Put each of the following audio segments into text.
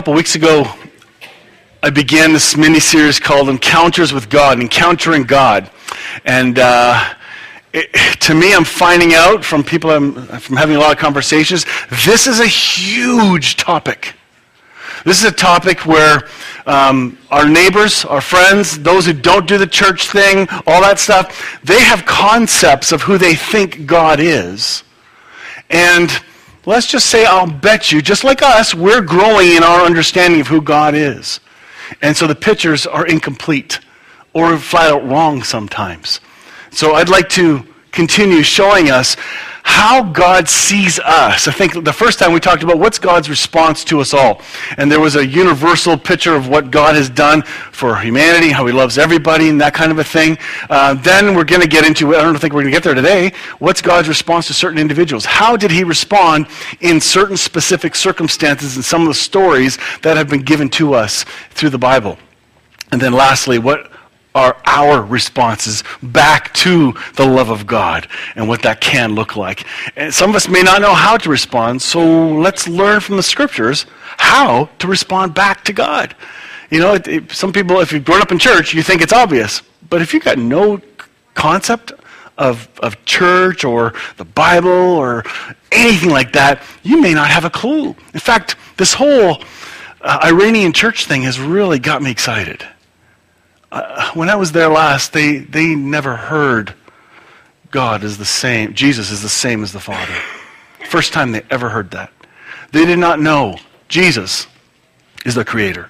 couple weeks ago, I began this mini series called Encounters with God, Encountering God. And uh, it, to me, I'm finding out from people I'm from having a lot of conversations, this is a huge topic. This is a topic where um, our neighbors, our friends, those who don't do the church thing, all that stuff, they have concepts of who they think God is. And let's just say, I'll bet you, just like us, we're growing in our understanding of who God is. And so the pictures are incomplete or flat out wrong sometimes. So I'd like to continue showing us how God sees us. I think the first time we talked about what's God's response to us all. And there was a universal picture of what God has done for humanity, how he loves everybody, and that kind of a thing. Uh, then we're going to get into, I don't think we're going to get there today, what's God's response to certain individuals? How did he respond in certain specific circumstances and some of the stories that have been given to us through the Bible? And then lastly, what are our responses back to the love of God and what that can look like. And some of us may not know how to respond, so let's learn from the scriptures how to respond back to God. You know, it, it, some people, if you've grown up in church, you think it's obvious. But if you've got no concept of, of church or the Bible or anything like that, you may not have a clue. In fact, this whole uh, Iranian church thing has really got me excited uh, when I was there last, they, they never heard God is the same, Jesus is the same as the Father. First time they ever heard that. They did not know Jesus is the Creator.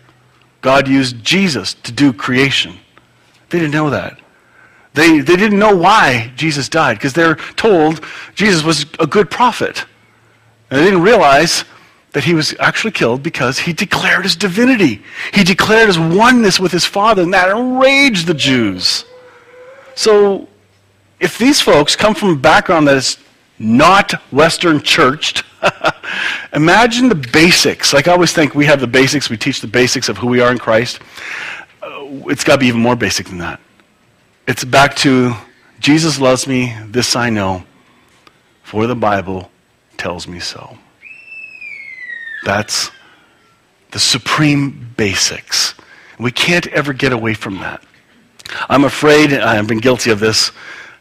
God used Jesus to do creation. They didn't know that. They, they didn't know why Jesus died because they're told Jesus was a good prophet. And they didn't realize that he was actually killed because he declared his divinity. He declared his oneness with his Father, and that enraged the Jews. So, if these folks come from a background that is not Western churched, imagine the basics. Like I always think we have the basics, we teach the basics of who we are in Christ. Uh, it's got to be even more basic than that. It's back to Jesus loves me, this I know, for the Bible tells me so. That's the supreme basics. We can't ever get away from that. I'm afraid, I've been guilty of this,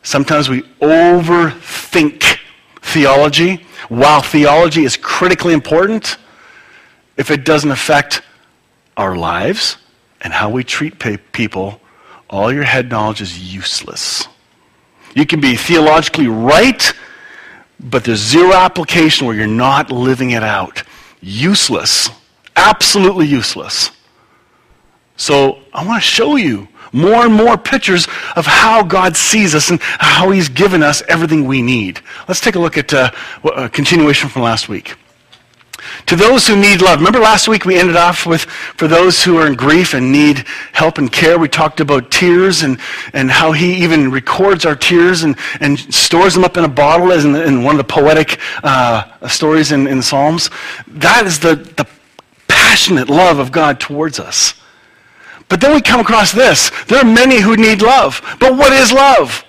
sometimes we overthink theology. While theology is critically important, if it doesn't affect our lives and how we treat people, all your head knowledge is useless. You can be theologically right, but there's zero application where you're not living it out useless. Absolutely useless. So I want to show you more and more pictures of how God sees us and how He's given us everything we need. Let's take a look at uh, a continuation from last week. To those who need love. Remember last week we ended off with for those who are in grief and need help and care. We talked about tears and, and how he even records our tears and, and stores them up in a bottle as in, in one of the poetic uh, stories in, in Psalms. That is the, the passionate love of God towards us. But then we come across this. There are many who need love. But what is love?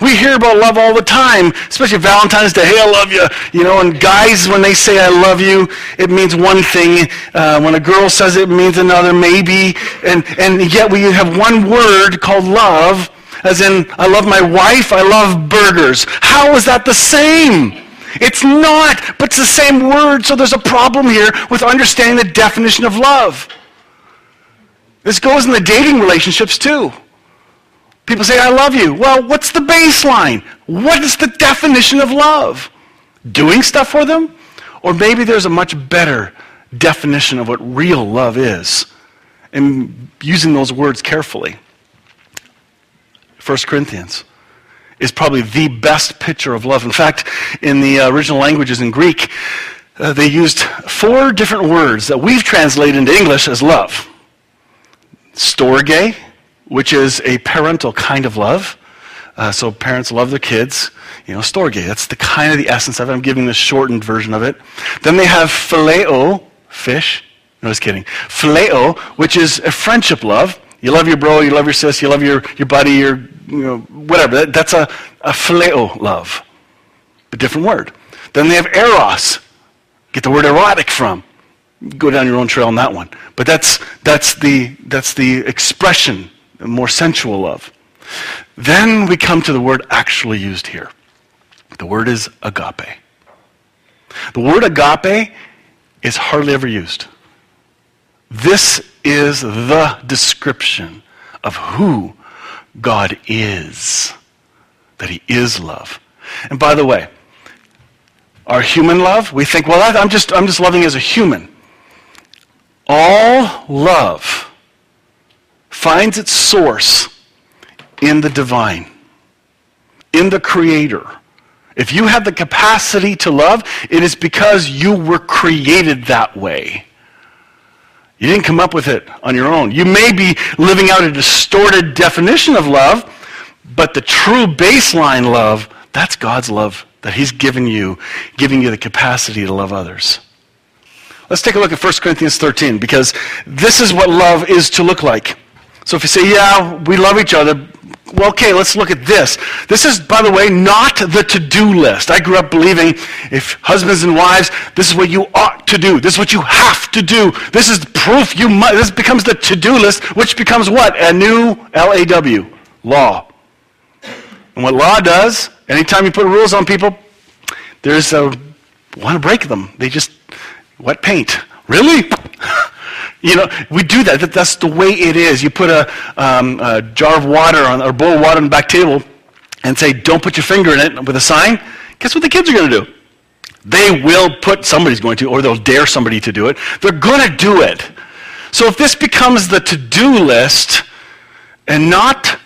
We hear about love all the time, especially Valentine's Day. Hey, I love you. You know, and guys, when they say I love you, it means one thing. Uh, when a girl says it, it means another, maybe. And, and yet we have one word called love, as in, I love my wife, I love burgers. How is that the same? It's not, but it's the same word, so there's a problem here with understanding the definition of love. This goes in the dating relationships too. People say, I love you. Well, what's the baseline? What is the definition of love? Doing stuff for them? Or maybe there's a much better definition of what real love is. And using those words carefully. 1 Corinthians is probably the best picture of love. In fact, in the uh, original languages in Greek, uh, they used four different words that we've translated into English as love. Storge, which is a parental kind of love. Uh, so parents love their kids. You know, storge, that's the kind of the essence of it. I'm giving the shortened version of it. Then they have phileo, fish. No, just kidding. Phileo, which is a friendship love. You love your bro, you love your sis, you love your, your buddy, your, you know, whatever. That, that's a, a phileo love. A different word. Then they have eros. Get the word erotic from. Go down your own trail on that one. But that's, that's, the, that's the expression, more sensual love. Then we come to the word actually used here. The word is agape. The word agape is hardly ever used. This is the description of who God is, that He is love. And by the way, our human love, we think, well, I'm just, I'm just loving as a human. All love finds its source in the divine, in the Creator. If you have the capacity to love, it is because you were created that way. You didn't come up with it on your own. You may be living out a distorted definition of love, but the true baseline love, that's God's love that He's given you, giving you the capacity to love others. Let's take a look at 1 Corinthians 13 because this is what love is to look like. So if you say, yeah, we love each other, well, okay, let's look at this. This is, by the way, not the to-do list. I grew up believing if husbands and wives, this is what you ought to do. This is what you have to do. This is proof you must. This becomes the to-do list, which becomes what? A new L-A-W, law. And what law does, anytime you put rules on people, there's a, want to break them. They just, wet paint. Really? You know, we do that. That's the way it is. You put a, um, a jar of water on, or a bowl of water on the back table and say, don't put your finger in it with a sign. Guess what the kids are going to do? They will put, somebody's going to, or they'll dare somebody to do it. They're going to do it. So if this becomes the to-do list and not,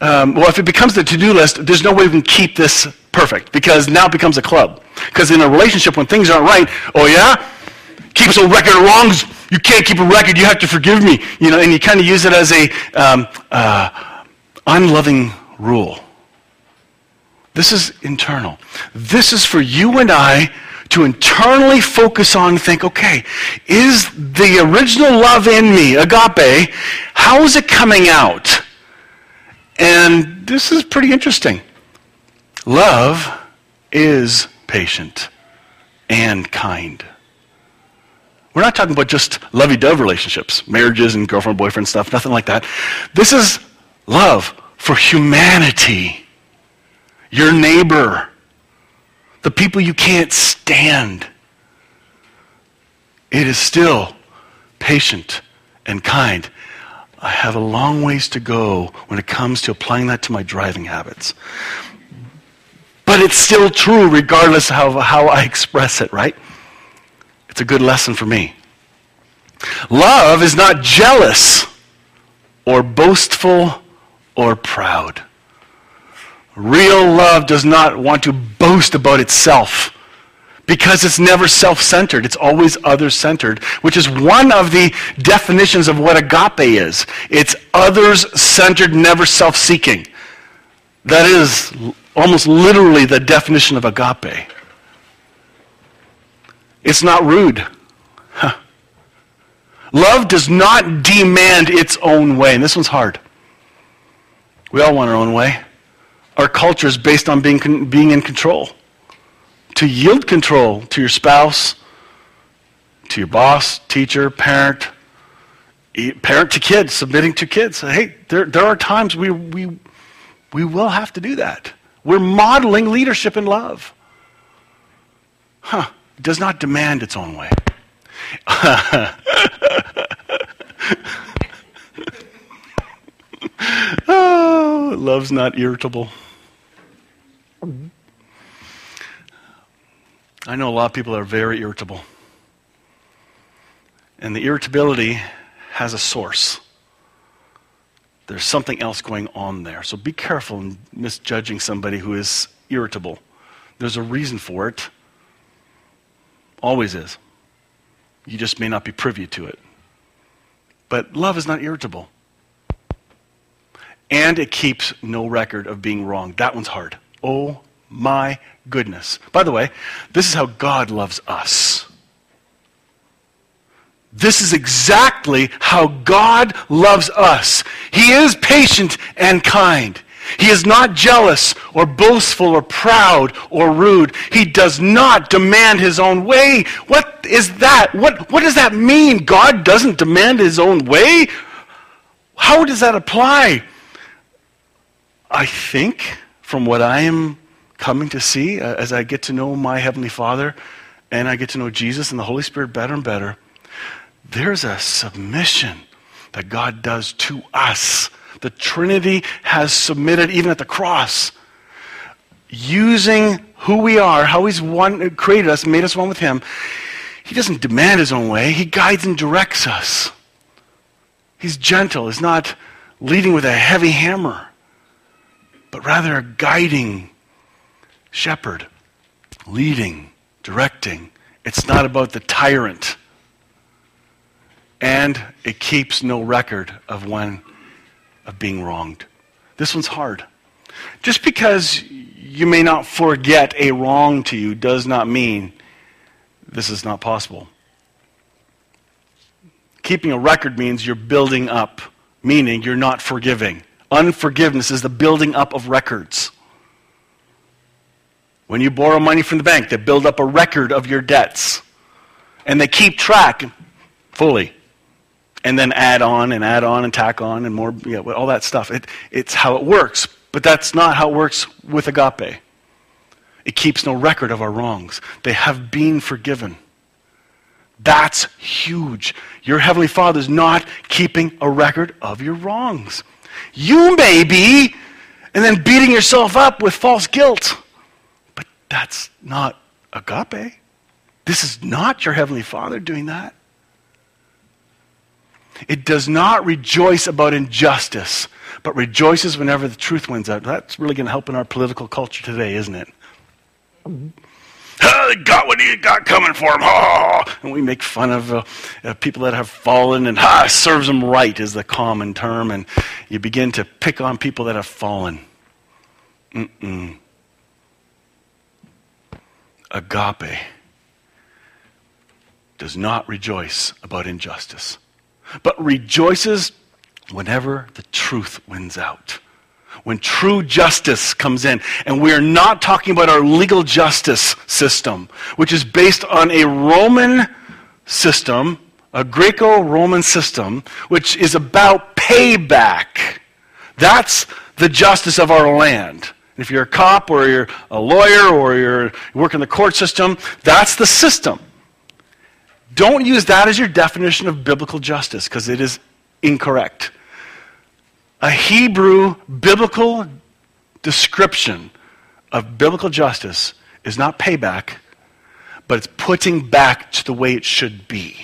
um, well, if it becomes the to-do list, there's no way we can keep this perfect because now it becomes a club. Because in a relationship, when things aren't right, oh yeah, keeps a record of wrongs you can't keep a record. You have to forgive me. You know, and you kind of use it as a um, uh, unloving rule. This is internal. This is for you and I to internally focus on and think, okay, is the original love in me, agape, how is it coming out? And this is pretty interesting. Love is patient and kind. We're not talking about just lovey-dove relationships, marriages and girlfriend, boyfriend stuff, nothing like that. This is love for humanity, your neighbor, the people you can't stand. It is still patient and kind. I have a long ways to go when it comes to applying that to my driving habits. But it's still true regardless of how I express it, right? It's a good lesson for me. Love is not jealous or boastful or proud. Real love does not want to boast about itself because it's never self-centered. It's always other-centered, which is one of the definitions of what agape is. It's others-centered, never self-seeking. That is almost literally the definition of agape. It's not rude. Love does not demand its own way. And this one's hard. We all want our own way. Our culture is based on being, being in control. To yield control to your spouse, to your boss, teacher, parent, parent to kids, submitting to kids. Hey, there, there are times we, we, we will have to do that. We're modeling leadership and love. Huh does not demand its own way. oh, love's not irritable. I know a lot of people are very irritable. And the irritability has a source. There's something else going on there. So be careful in misjudging somebody who is irritable. There's a reason for it. Always is. You just may not be privy to it. But love is not irritable. And it keeps no record of being wrong. That one's hard. Oh my goodness. By the way, this is how God loves us. This is exactly how God loves us. He is patient and kind. He is not jealous or boastful or proud or rude. He does not demand his own way. What is that? What, what does that mean? God doesn't demand his own way? How does that apply? I think, from what I am coming to see uh, as I get to know my Heavenly Father and I get to know Jesus and the Holy Spirit better and better, there's a submission that God does to us the Trinity has submitted even at the cross. Using who we are, how He's one, created us, made us one with Him, He doesn't demand His own way. He guides and directs us. He's gentle. He's not leading with a heavy hammer, but rather a guiding shepherd, leading, directing. It's not about the tyrant. And it keeps no record of when of being wronged. This one's hard. Just because you may not forget a wrong to you does not mean this is not possible. Keeping a record means you're building up, meaning you're not forgiving. Unforgiveness is the building up of records. When you borrow money from the bank, they build up a record of your debts. And they keep track fully and then add on and add on and tack on and more, you know, all that stuff. It, it's how it works, but that's not how it works with agape. It keeps no record of our wrongs. They have been forgiven. That's huge. Your Heavenly Father is not keeping a record of your wrongs. You may be, and then beating yourself up with false guilt. But that's not agape. This is not your Heavenly Father doing that. It does not rejoice about injustice, but rejoices whenever the truth wins out. That's really going to help in our political culture today, isn't it? Oh, got what he got coming for him. Oh, and we make fun of uh, uh, people that have fallen, and ah, serves them right is the common term. And you begin to pick on people that have fallen. Mm-mm. Agape does not rejoice about injustice but rejoices whenever the truth wins out. When true justice comes in. And we are not talking about our legal justice system, which is based on a Roman system, a Greco Roman system, which is about payback. That's the justice of our land. If you're a cop or you're a lawyer or you're, in the court system, that's the system. Don't use that as your definition of biblical justice because it is incorrect. A Hebrew biblical description of biblical justice is not payback, but it's putting back to the way it should be.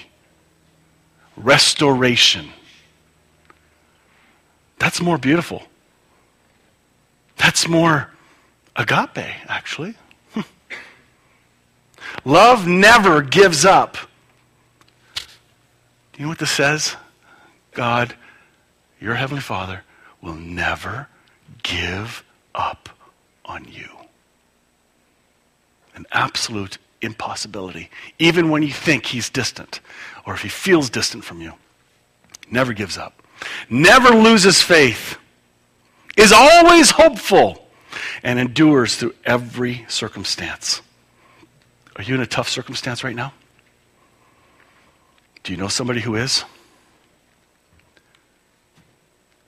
Restoration. That's more beautiful. That's more agape, actually. Love never gives up do you know what this says? God, your Heavenly Father, will never give up on you. An absolute impossibility. Even when you think he's distant, or if he feels distant from you, never gives up. Never loses faith, is always hopeful, and endures through every circumstance. Are you in a tough circumstance right now? Do you know somebody who is?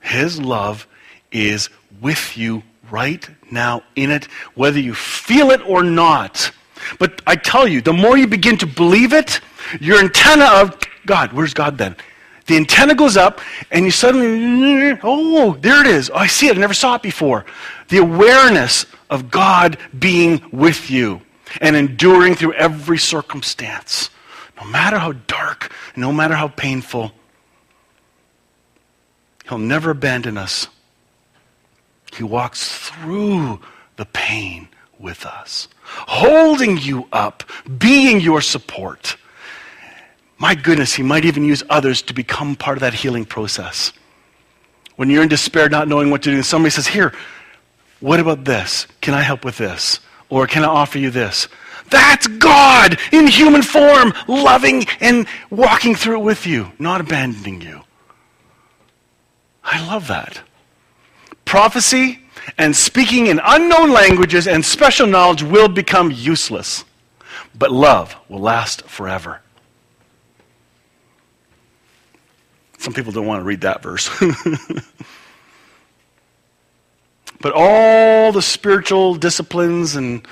His love is with you right now in it, whether you feel it or not. But I tell you, the more you begin to believe it, your antenna of God, where's God then? The antenna goes up, and you suddenly, oh, there it is. Oh, I see it. I never saw it before. The awareness of God being with you and enduring through every circumstance. No matter how dark, no matter how painful, He'll never abandon us. He walks through the pain with us, holding you up, being your support. My goodness, He might even use others to become part of that healing process. When you're in despair, not knowing what to do, and somebody says, Here, what about this? Can I help with this? Or can I offer you this? That's God in human form, loving and walking through it with you, not abandoning you. I love that. prophecy and speaking in unknown languages and special knowledge will become useless, but love will last forever. Some people don't want to read that verse. but all the spiritual disciplines and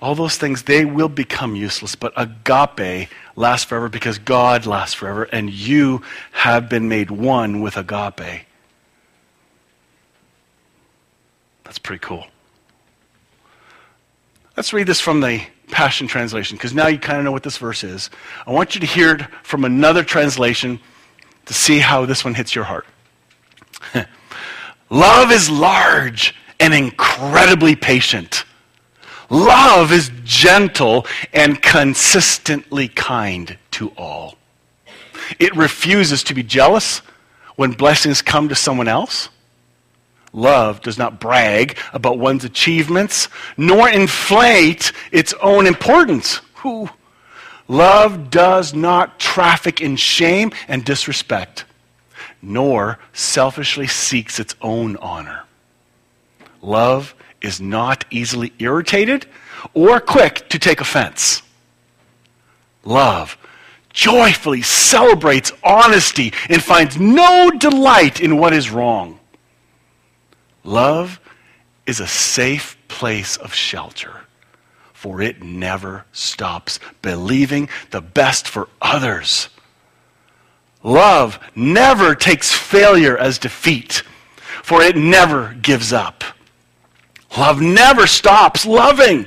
all those things, they will become useless. But agape lasts forever because God lasts forever, and you have been made one with agape. That's pretty cool. Let's read this from the Passion Translation because now you kind of know what this verse is. I want you to hear it from another translation to see how this one hits your heart. Love is large and incredibly patient. Love is gentle and consistently kind to all. It refuses to be jealous when blessings come to someone else. Love does not brag about one's achievements, nor inflate its own importance. Love does not traffic in shame and disrespect, nor selfishly seeks its own honor. Love is not easily irritated or quick to take offense. Love joyfully celebrates honesty and finds no delight in what is wrong. Love is a safe place of shelter for it never stops believing the best for others. Love never takes failure as defeat, for it never gives up. Love never stops loving.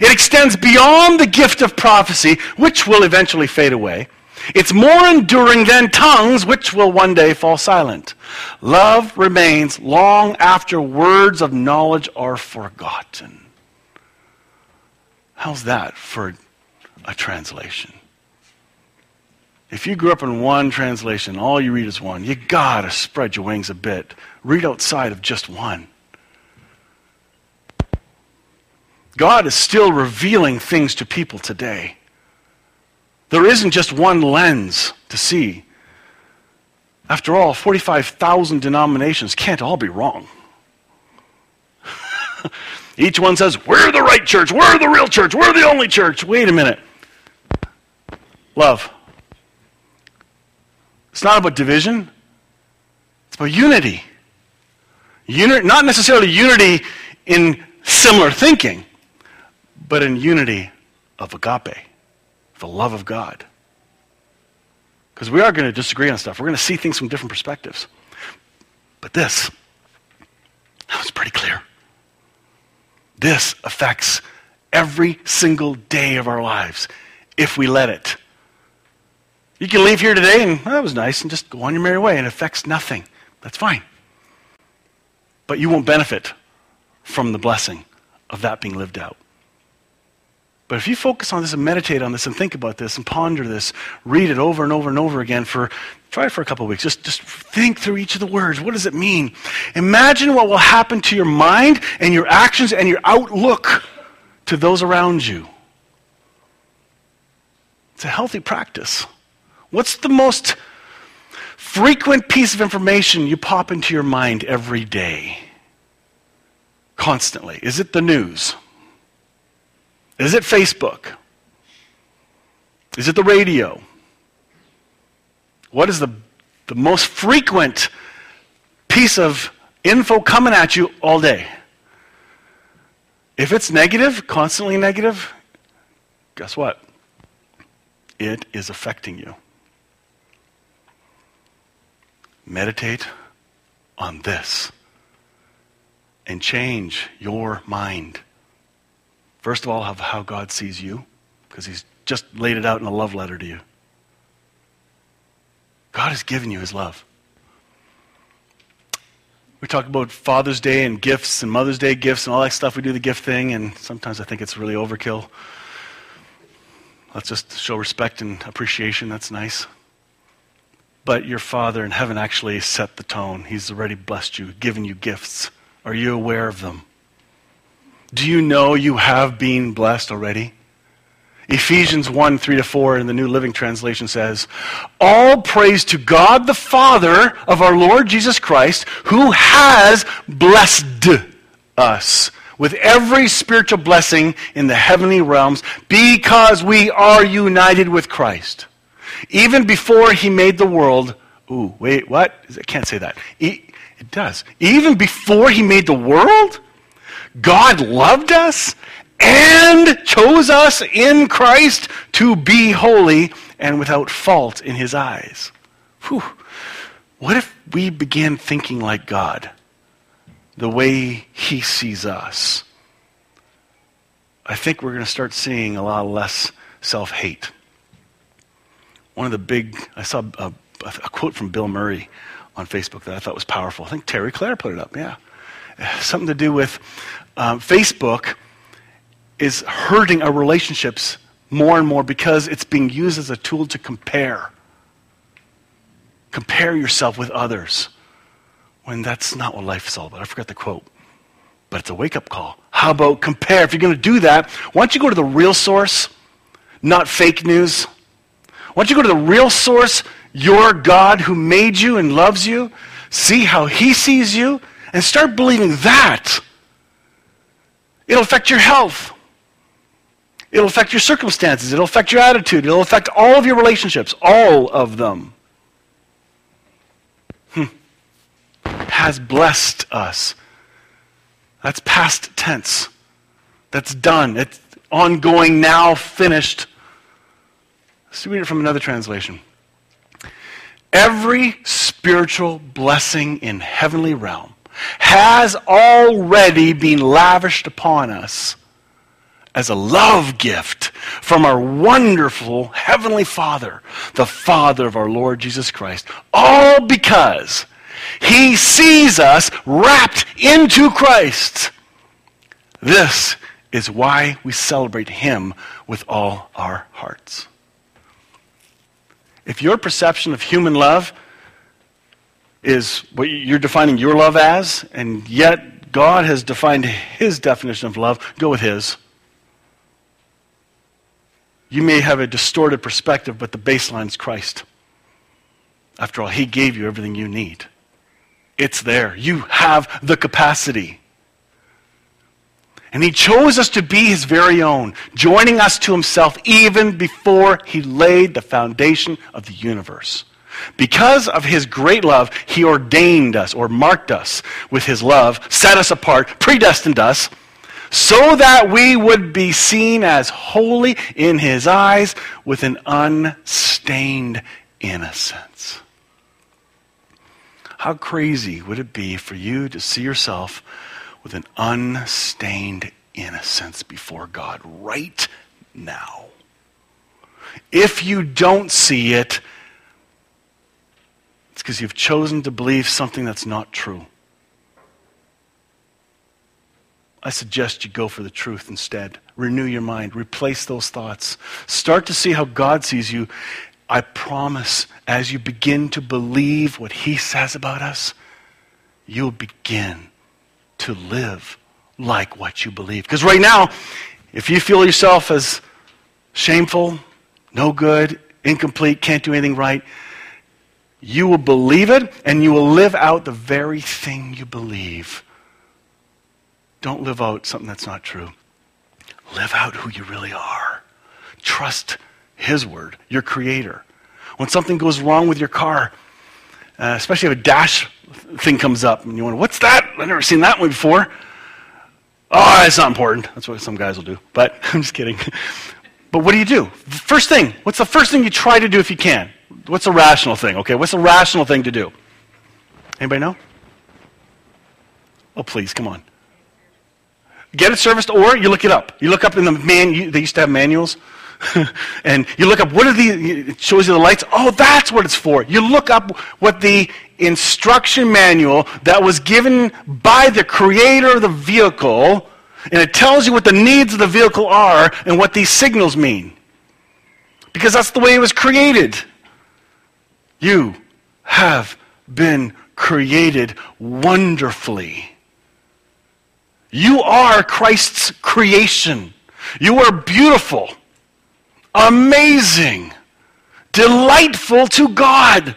It extends beyond the gift of prophecy, which will eventually fade away. It's more enduring than tongues, which will one day fall silent. Love remains long after words of knowledge are forgotten. How's that for a translation? If you grew up in one translation, all you read is one, you gotta spread your wings a bit. Read outside of just one. God is still revealing things to people today. There isn't just one lens to see. After all, 45,000 denominations can't all be wrong. Each one says, We're the right church. We're the real church. We're the only church. Wait a minute. Love. It's not about division, it's about unity. Uni- not necessarily unity in similar thinking, but in unity of agape, the love of God. Because we are going to disagree on stuff. We're going to see things from different perspectives. But this, that was pretty clear. This affects every single day of our lives if we let it. You can leave here today and oh, that was nice and just go on your merry way and it affects nothing. That's fine. But you won't benefit from the blessing of that being lived out. But if you focus on this and meditate on this and think about this and ponder this, read it over and over and over again for try it for a couple weeks. Just just think through each of the words. What does it mean? Imagine what will happen to your mind and your actions and your outlook to those around you. It's a healthy practice. What's the most frequent piece of information you pop into your mind every day? Constantly. Is it the news? Is it Facebook? Is it the radio? What is the, the most frequent piece of info coming at you all day? If it's negative, constantly negative, guess what? It is affecting you. Meditate on this and change your mind. First of all, of how God sees you, because He's just laid it out in a love letter to you. God has given you His love. We talk about Father's Day and gifts and Mother's Day gifts and all that stuff. We do the gift thing, and sometimes I think it's really overkill. Let's just show respect and appreciation. That's nice. But your Father in heaven actually set the tone. He's already blessed you, given you gifts. Are you aware of them? Do you know you have been blessed already? Ephesians 1 3 to 4 in the New Living Translation says, All praise to God the Father of our Lord Jesus Christ, who has blessed us with every spiritual blessing in the heavenly realms because we are united with Christ. Even before he made the world, ooh, wait, what? I can't say that. it does. Even before he made the world, God loved us and chose us in Christ to be holy and without fault in his eyes. Whew. What if we began thinking like God, the way he sees us? I think we're going to start seeing a lot less self hate. One of the big, I saw a, a, quote from Bill Murray on Facebook that I thought was powerful. I think Terry Clare put it up, yeah. Something to do with um, Facebook is hurting our relationships more and more because it's being used as a tool to compare. Compare yourself with others when that's not what life is all about. I forgot the quote, but it's a wake up call. How about compare? If you're going to do that, why don't you go to the real source, not fake news? Why don't you go to the real source, your God who made you and loves you, see how he sees you, and start believing that. It'll affect your health. It'll affect your circumstances. It'll affect your attitude. It'll affect all of your relationships, all of them. Hmm. Has blessed us. That's past tense. That's done. It's ongoing, now finished. Let's read it from another translation. Every spiritual blessing in heavenly realm has already been lavished upon us as a love gift from our wonderful Heavenly Father, the Father of our Lord Jesus Christ. All because He sees us wrapped into Christ. This is why we celebrate Him with all our hearts. If your perception of human love is what you're defining your love as, and yet God has defined His definition of love, go with His. You may have a distorted perspective, but the baseline is Christ. After all, He gave you everything you need. It's there. You have the capacity. And He chose us to be His very own, joining us to Himself even before He laid the foundation of the universe. Because of His great love, He ordained us or marked us with His love, set us apart, predestined us so that we would be seen as holy in his eyes with an unstained innocence. How crazy would it be for you to see yourself with an unstained innocence before God right now? If you don't see it, it's because you've chosen to believe something that's not true. I suggest you go for the truth instead. Renew your mind. Replace those thoughts. Start to see how God sees you. I promise, as you begin to believe what He says about us, you'll begin to live like what you believe. Because right now, if you feel yourself as shameful, no good, incomplete, can't do anything right, you will believe it and you will live out the very thing you believe. Don't live out something that's not true. Live out who you really are. Trust His Word, your Creator. When something goes wrong with your car, uh, especially if a dash thing comes up and you wonder, what's that? I've never seen that one before. Oh, it's not important. That's what some guys will do. But I'm just kidding. But what do you do? First thing, what's the first thing you try to do if you can? What's a rational thing? Okay, what's a rational thing to do? Anybody know? Oh, please, come on get it serviced, or you look it up. You look up in the man. They used to have manuals, and you look up what are the. It shows you the lights. Oh, that's what it's for. You look up what the instruction manual that was given by the creator of the vehicle, and it tells you what the needs of the vehicle are and what these signals mean, because that's the way it was created. You have been created wonderfully. You are Christ's creation. You are beautiful. amazing, delightful to God,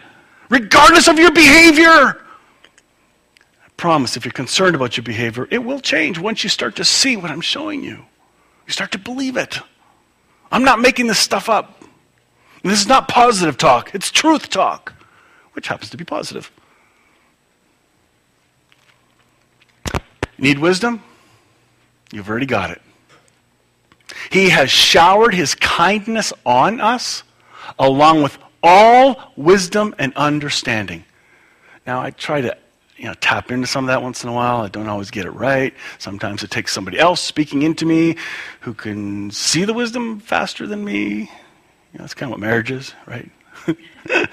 regardless of your behavior. Promise, if you're concerned about your behavior, it will change once you start to see what I'm showing you. You start to believe it. I'm not making this stuff up. This is not positive talk, it's truth talk, which happens to be positive. Need wisdom? You've already got it. He has showered his kindness on us along with all wisdom and understanding. Now, I try to you know, tap into some of that once in a while. I don't always get it right. Sometimes it takes somebody else speaking into me who can see the wisdom faster than me. You know, that's kind of what marriage is, right?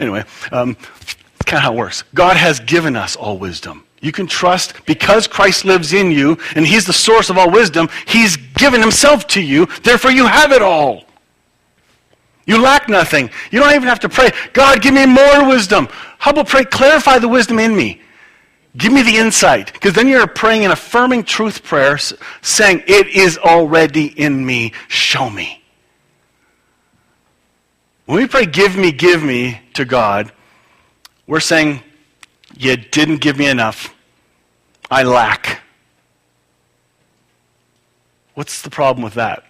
anyway, um, it's kind of how it works. God has given us all wisdom. You can trust because Christ lives in you and He's the source of all wisdom, He's given Himself to you, therefore you have it all. You lack nothing. You don't even have to pray, God, give me more wisdom. How about pray, clarify the wisdom in me? Give me the insight. Because then you're praying an affirming truth prayer saying, It is already in me. Show me. When we pray, Give me, give me to God, we're saying, you didn't give me enough. I lack. What's the problem with that?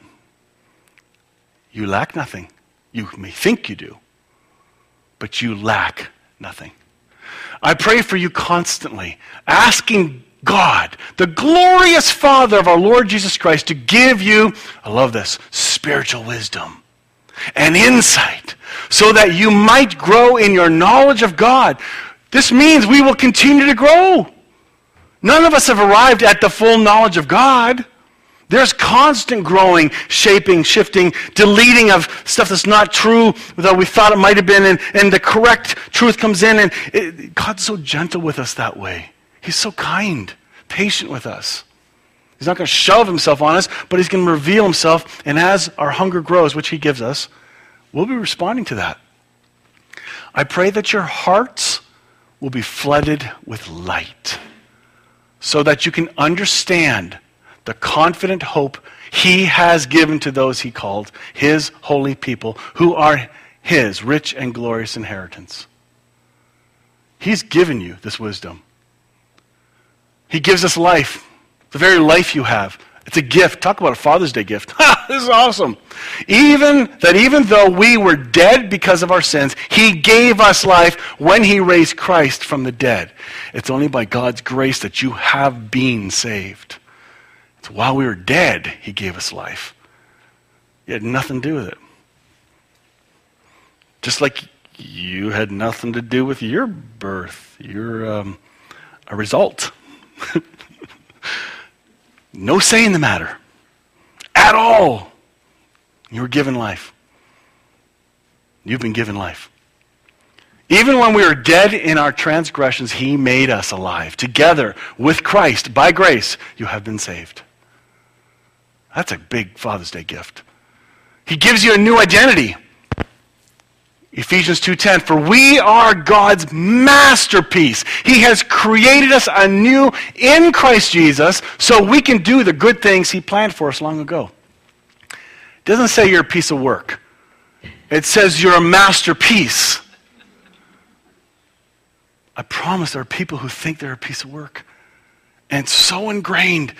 You lack nothing. You may think you do, but you lack nothing. I pray for you constantly, asking God, the glorious Father of our Lord Jesus Christ, to give you, I love this, spiritual wisdom and insight so that you might grow in your knowledge of God. This means we will continue to grow. None of us have arrived at the full knowledge of God. There's constant growing, shaping, shifting, deleting of stuff that's not true that we thought it might have been, and, and the correct truth comes in. And it, God's so gentle with us that way. He's so kind, patient with us. He's not going to shove himself on us, but he's going to reveal himself. And as our hunger grows, which he gives us, we'll be responding to that. I pray that your hearts will be flooded with light so that you can understand the confident hope he has given to those he called, his holy people, who are his rich and glorious inheritance. He's given you this wisdom. He gives us life, the very life you have. It's a gift. Talk about a Father's Day gift. This is awesome. Even that even though we were dead because of our sins, he gave us life when he raised Christ from the dead. It's only by God's grace that you have been saved. While we were dead, he gave us life. It had nothing to do with it. Just like you had nothing to do with your birth. You're um, a result. No say in the matter at all. You were given life. You've been given life. Even when we were dead in our transgressions, He made us alive. Together with Christ, by grace, you have been saved. That's a big Father's Day gift. He gives you a new identity. Ephesians 2:10 for we are God's masterpiece. He has created us anew in Christ Jesus so we can do the good things he planned for us long ago. It doesn't say you're a piece of work. It says you're a masterpiece. I promise there are people who think they're a piece of work. And so ingrained.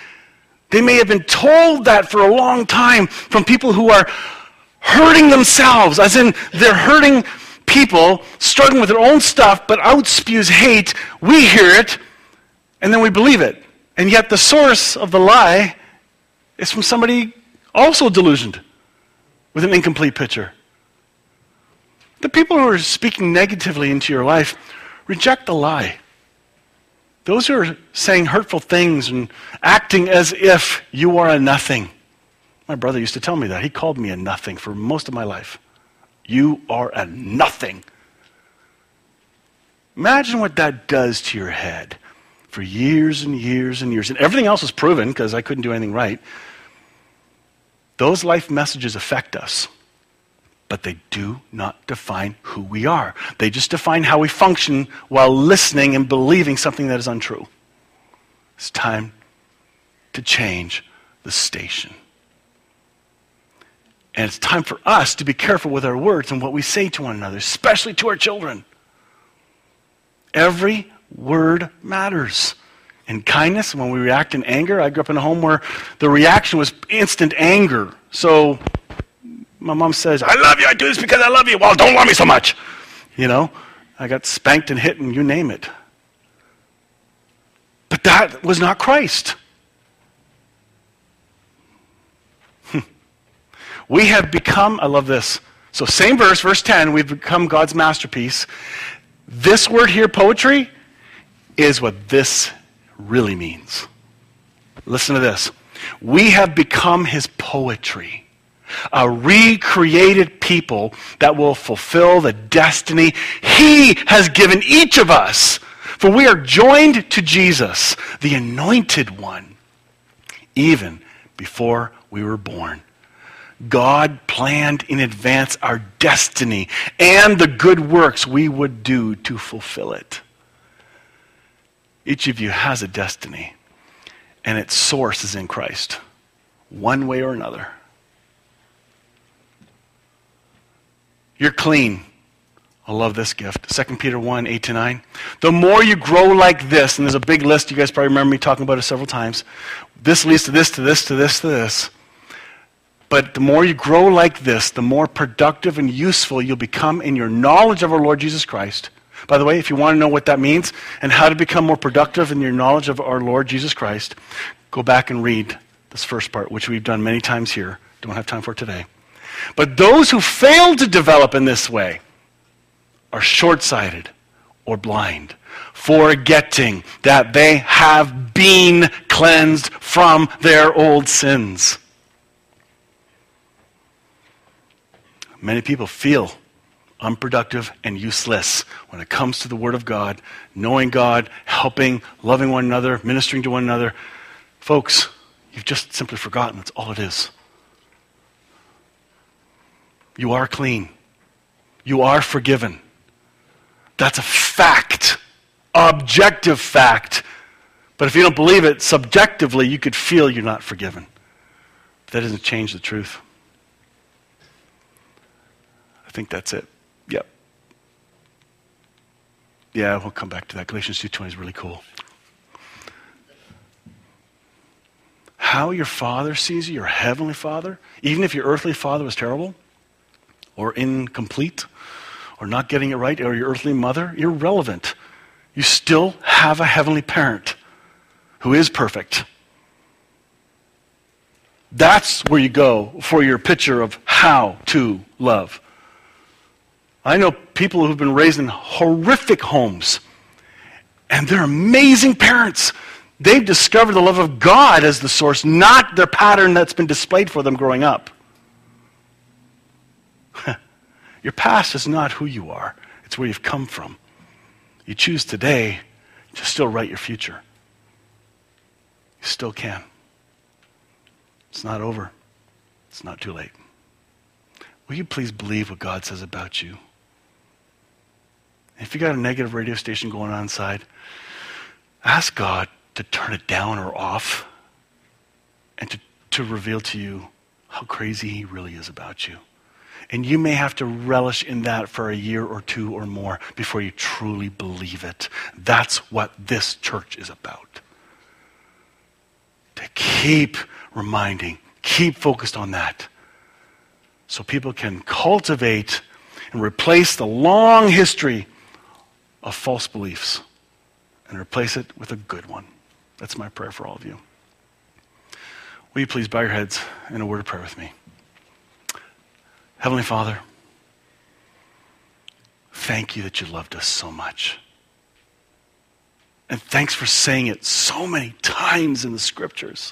They may have been told that for a long time from people who are hurting themselves, as in they're hurting people, struggling with their own stuff, but out spews hate. We hear it, and then we believe it. And yet the source of the lie is from somebody also delusioned with an incomplete picture. The people who are speaking negatively into your life, reject the lie. Those who are saying hurtful things and acting as if you are a nothing my brother used to tell me that. He called me a nothing for most of my life. You are a nothing. Imagine what that does to your head for years and years and years. And everything else is proven because I couldn't do anything right. Those life messages affect us, but they do not define who we are. They just define how we function while listening and believing something that is untrue. It's time to change the station. And it's time for us to be careful with our words and what we say to one another, especially to our children. Every word matters. In kindness, when we react in anger, I grew up in a home where the reaction was instant anger. So my mom says, I love you, I do this because I love you. Well, don't love me so much. You know, I got spanked and hit and you name it. But that was not Christ. we have become, I love this. So, same verse, verse 10, we've become God's masterpiece. This word here, poetry, is what this really means. Listen to this. We have become his poetry, a recreated people that will fulfill the destiny he has given each of us. For we are joined to Jesus, the anointed one, even before we were born. God planned in advance our destiny and the good works we would do to fulfill it. Each of you has a destiny, and its source is in Christ, one way or another. You're clean. I love this gift. 2 Peter 1, 8 to 9. The more you grow like this, and there's a big list, you guys probably remember me talking about it several times. This leads to this, to this, to this, to this. But the more you grow like this, the more productive and useful you'll become in your knowledge of our Lord Jesus Christ by the way, if you want to know what that means and how to become more productive in your knowledge of our Lord Jesus Christ, go back and read this first part, which we've done many times here. Don't have time for today. But those who fail to develop in this way are short sighted or blind, forgetting that they have been cleansed from their old sins. Many people feel unproductive and useless when it comes to the Word of God, knowing God, helping, loving one another, ministering to one another. Folks, you've just simply forgotten that's all it is. You are clean. You are forgiven. That's a fact, objective fact. But if you don't believe it, subjectively, you could feel you're not forgiven. That doesn't change the truth. I think that's it. Yep. Yeah, we'll come back to that. Galatians 2.20 is really cool. How your father sees you, your heavenly father, even if your earthly father was terrible or incomplete or not getting it right, or your earthly mother, irrelevant. You still have a heavenly parent who is perfect. That's where you go for your picture of how to love. I know people who've been raised in horrific homes, and they're amazing parents. They've discovered the love of God as the source, not the pattern that's been displayed for them growing up. Your past is not who you are, it's where you've come from. You choose today to still write your future. You still can. It's not over, it's not too late. Will you please believe what God says about you? If you got a negative radio station going on inside, ask God to turn it down or off and to, to reveal to you how crazy He really is about you. And you may have to relish in that for a year or two or more before you truly believe it. That's what this church is about. To keep reminding, keep focused on that. So people can cultivate and replace the long history of false beliefs and replace it with a good one. That's my prayer for all of you. Will you please bow your heads in a word of prayer with me? Heavenly Father, thank you that you loved us so much. And thanks for saying it so many times in the scriptures.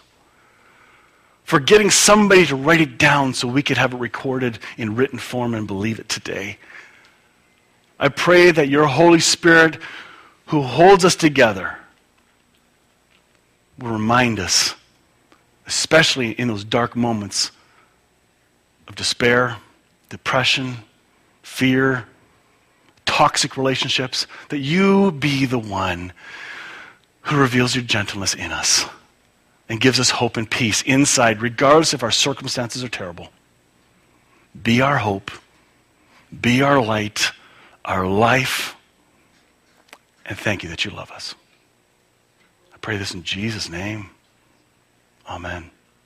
For getting somebody to write it down so we could have it recorded in written form and believe it today. I pray that your Holy Spirit, who holds us together, will remind us, especially in those dark moments of despair, depression, fear, toxic relationships, that you be the one who reveals your gentleness in us and gives us hope and peace inside, regardless if our circumstances are terrible. be our hope, be our light, our life. And thank you that you love us. I pray this in Jesus' name. Amen.